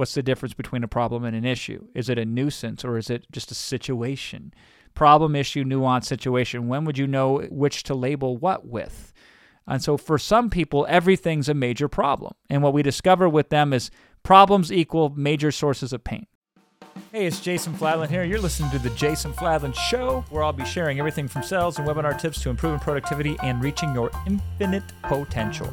What's the difference between a problem and an issue? Is it a nuisance or is it just a situation? Problem, issue, nuance, situation. When would you know which to label what with? And so for some people, everything's a major problem. And what we discover with them is problems equal major sources of pain. Hey, it's Jason Fladlien here. You're listening to The Jason Fladlien Show, where I'll be sharing everything from sales and webinar tips to improving productivity and reaching your infinite potential.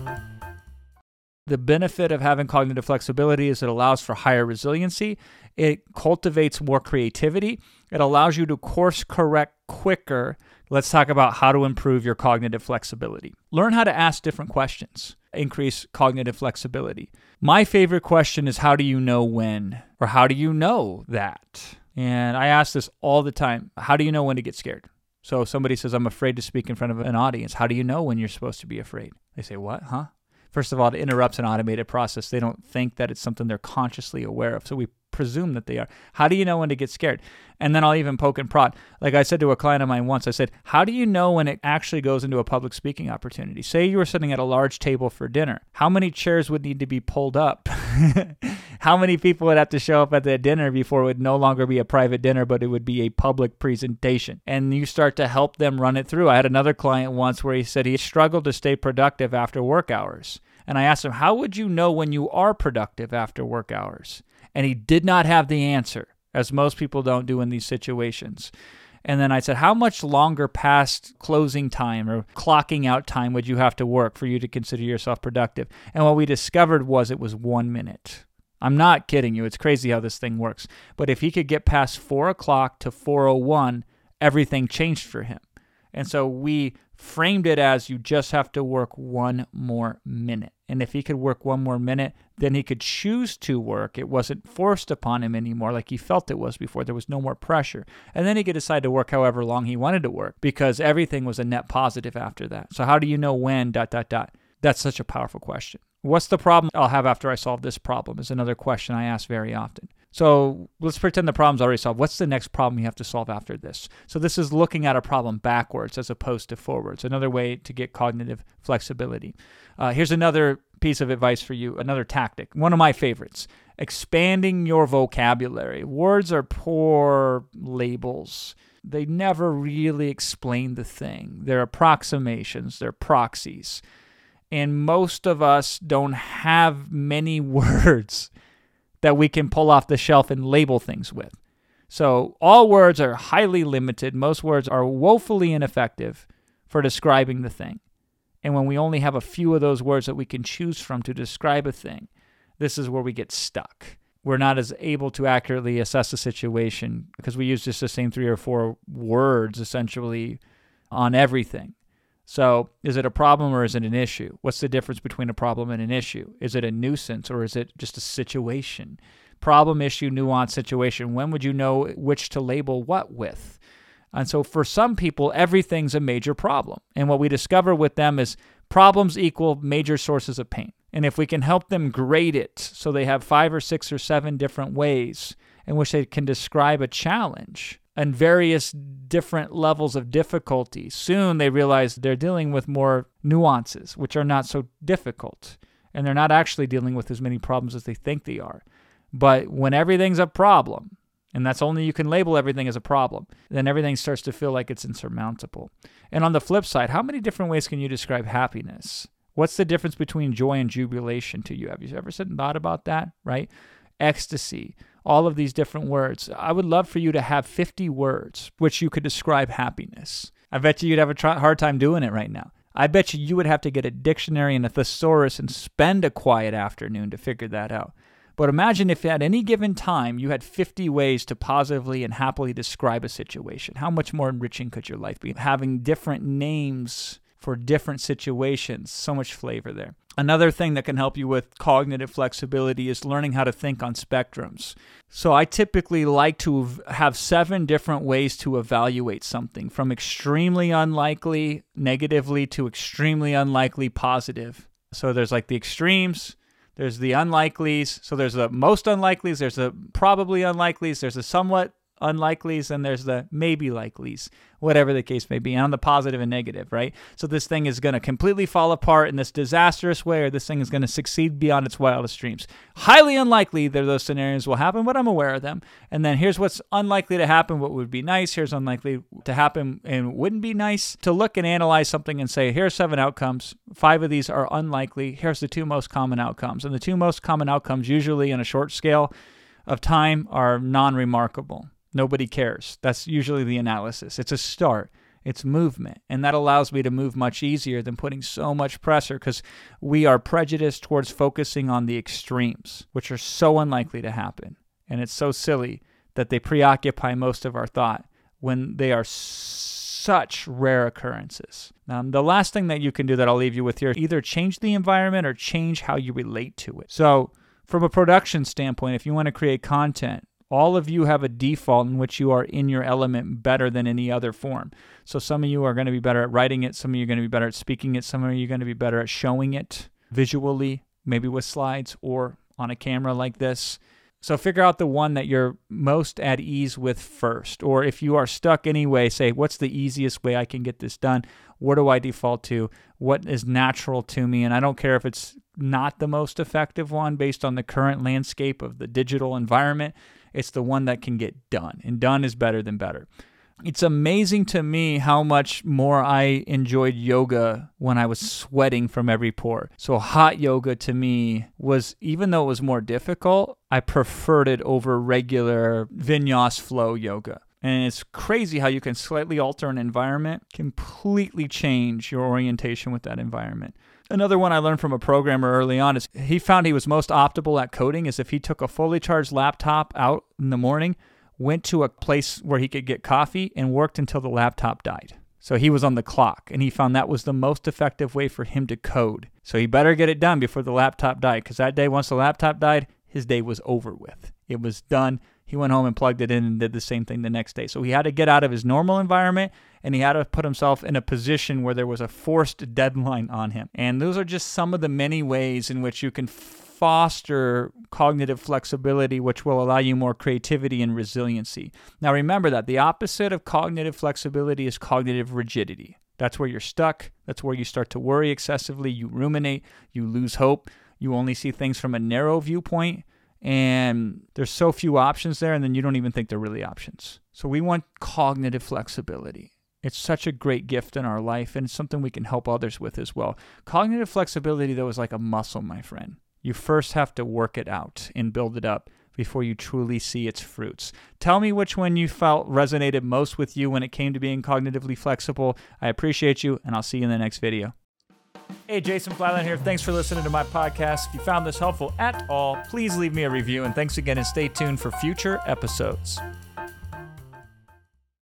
The benefit of having cognitive flexibility is it allows for higher resiliency, it cultivates more creativity, it allows you to course correct quicker. Let's talk about how to improve your cognitive flexibility. Learn how to ask different questions, increase cognitive flexibility. My favorite question is how do you know when or how do you know that? And I ask this all the time. How do you know when to get scared? So somebody says, I'm afraid to speak in front of an audience. How do you know when you're supposed to be afraid? They say, What? Huh? First of all, it interrupts an automated process. They don't think that it's something they're consciously aware of. So we presume that they are. How do you know when to get scared? And then I'll even poke and prod. Like I said to a client of mine once, I said, How do you know when it actually goes into a public speaking opportunity? Say you were sitting at a large table for dinner. How many chairs would need to be pulled up? How many people would have to show up at the dinner before it would no longer be a private dinner, but it would be a public presentation? And you start to help them run it through. I had another client once where he said he struggled to stay productive after work hours. And I asked him, How would you know when you are productive after work hours? And he did not have the answer, as most people don't do in these situations. And then I said, How much longer past closing time or clocking out time would you have to work for you to consider yourself productive? And what we discovered was it was one minute. I'm not kidding you. It's crazy how this thing works. But if he could get past four o'clock to 401, everything changed for him. And so we framed it as you just have to work one more minute. And if he could work one more minute, then he could choose to work. It wasn't forced upon him anymore like he felt it was before. There was no more pressure. And then he could decide to work however long he wanted to work because everything was a net positive after that. So, how do you know when? Dot, dot, dot. That's such a powerful question. What's the problem I'll have after I solve this problem? Is another question I ask very often. So let's pretend the problem's already solved. What's the next problem you have to solve after this? So this is looking at a problem backwards as opposed to forwards. Another way to get cognitive flexibility. Uh, here's another piece of advice for you, another tactic. One of my favorites expanding your vocabulary. Words are poor labels. They never really explain the thing. They're approximations, they're proxies. And most of us don't have many words that we can pull off the shelf and label things with. So, all words are highly limited. Most words are woefully ineffective for describing the thing. And when we only have a few of those words that we can choose from to describe a thing, this is where we get stuck. We're not as able to accurately assess a situation because we use just the same three or four words essentially on everything. So, is it a problem or is it an issue? What's the difference between a problem and an issue? Is it a nuisance or is it just a situation? Problem, issue, nuance, situation. When would you know which to label what with? And so, for some people, everything's a major problem. And what we discover with them is problems equal major sources of pain. And if we can help them grade it so they have five or six or seven different ways in which they can describe a challenge, and various different levels of difficulty. Soon they realize they're dealing with more nuances, which are not so difficult. And they're not actually dealing with as many problems as they think they are. But when everything's a problem, and that's only you can label everything as a problem, then everything starts to feel like it's insurmountable. And on the flip side, how many different ways can you describe happiness? What's the difference between joy and jubilation to you? Have you ever sit and thought about that, right? Ecstasy, all of these different words. I would love for you to have 50 words which you could describe happiness. I bet you you'd have a try- hard time doing it right now. I bet you you would have to get a dictionary and a thesaurus and spend a quiet afternoon to figure that out. But imagine if at any given time you had 50 ways to positively and happily describe a situation. How much more enriching could your life be? Having different names for different situations, so much flavor there. Another thing that can help you with cognitive flexibility is learning how to think on spectrums. So, I typically like to have seven different ways to evaluate something from extremely unlikely negatively to extremely unlikely positive. So, there's like the extremes, there's the unlikelies. So, there's the most unlikelies, there's the probably unlikelies, there's the somewhat unlikelies, and there's the maybe likelies, whatever the case may be, and on the positive and negative, right? So this thing is going to completely fall apart in this disastrous way, or this thing is going to succeed beyond its wildest dreams. Highly unlikely that those scenarios will happen, but I'm aware of them. And then here's what's unlikely to happen, what would be nice. Here's unlikely to happen and wouldn't be nice. To look and analyze something and say, here's seven outcomes. Five of these are unlikely. Here's the two most common outcomes. And the two most common outcomes, usually in a short scale of time, are non remarkable Nobody cares. That's usually the analysis. It's a start, it's movement. And that allows me to move much easier than putting so much pressure because we are prejudiced towards focusing on the extremes, which are so unlikely to happen. And it's so silly that they preoccupy most of our thought when they are such rare occurrences. Now, the last thing that you can do that I'll leave you with here either change the environment or change how you relate to it. So, from a production standpoint, if you want to create content, all of you have a default in which you are in your element better than any other form. So some of you are going to be better at writing it, some of you are going to be better at speaking it, some of you are going to be better at showing it visually, maybe with slides or on a camera like this. So figure out the one that you're most at ease with first. Or if you are stuck anyway, say, what's the easiest way I can get this done? What do I default to? What is natural to me? And I don't care if it's not the most effective one based on the current landscape of the digital environment. It's the one that can get done, and done is better than better. It's amazing to me how much more I enjoyed yoga when I was sweating from every pore. So, hot yoga to me was, even though it was more difficult, I preferred it over regular vinyasa flow yoga. And it's crazy how you can slightly alter an environment, completely change your orientation with that environment. Another one I learned from a programmer early on is he found he was most optimal at coding is if he took a fully charged laptop out in the morning, went to a place where he could get coffee, and worked until the laptop died. So he was on the clock, and he found that was the most effective way for him to code. So he better get it done before the laptop died, because that day, once the laptop died, his day was over with. It was done. He went home and plugged it in and did the same thing the next day. So he had to get out of his normal environment and he had to put himself in a position where there was a forced deadline on him. And those are just some of the many ways in which you can foster cognitive flexibility, which will allow you more creativity and resiliency. Now, remember that the opposite of cognitive flexibility is cognitive rigidity. That's where you're stuck. That's where you start to worry excessively. You ruminate. You lose hope. You only see things from a narrow viewpoint and there's so few options there and then you don't even think they're really options so we want cognitive flexibility it's such a great gift in our life and it's something we can help others with as well cognitive flexibility though is like a muscle my friend you first have to work it out and build it up before you truly see its fruits. Tell me which one you felt resonated most with you when it came to being cognitively flexible. I appreciate you, and I'll see you in the next video. Hey, Jason Fladlien here. Thanks for listening to my podcast. If you found this helpful at all, please leave me a review. And thanks again, and stay tuned for future episodes.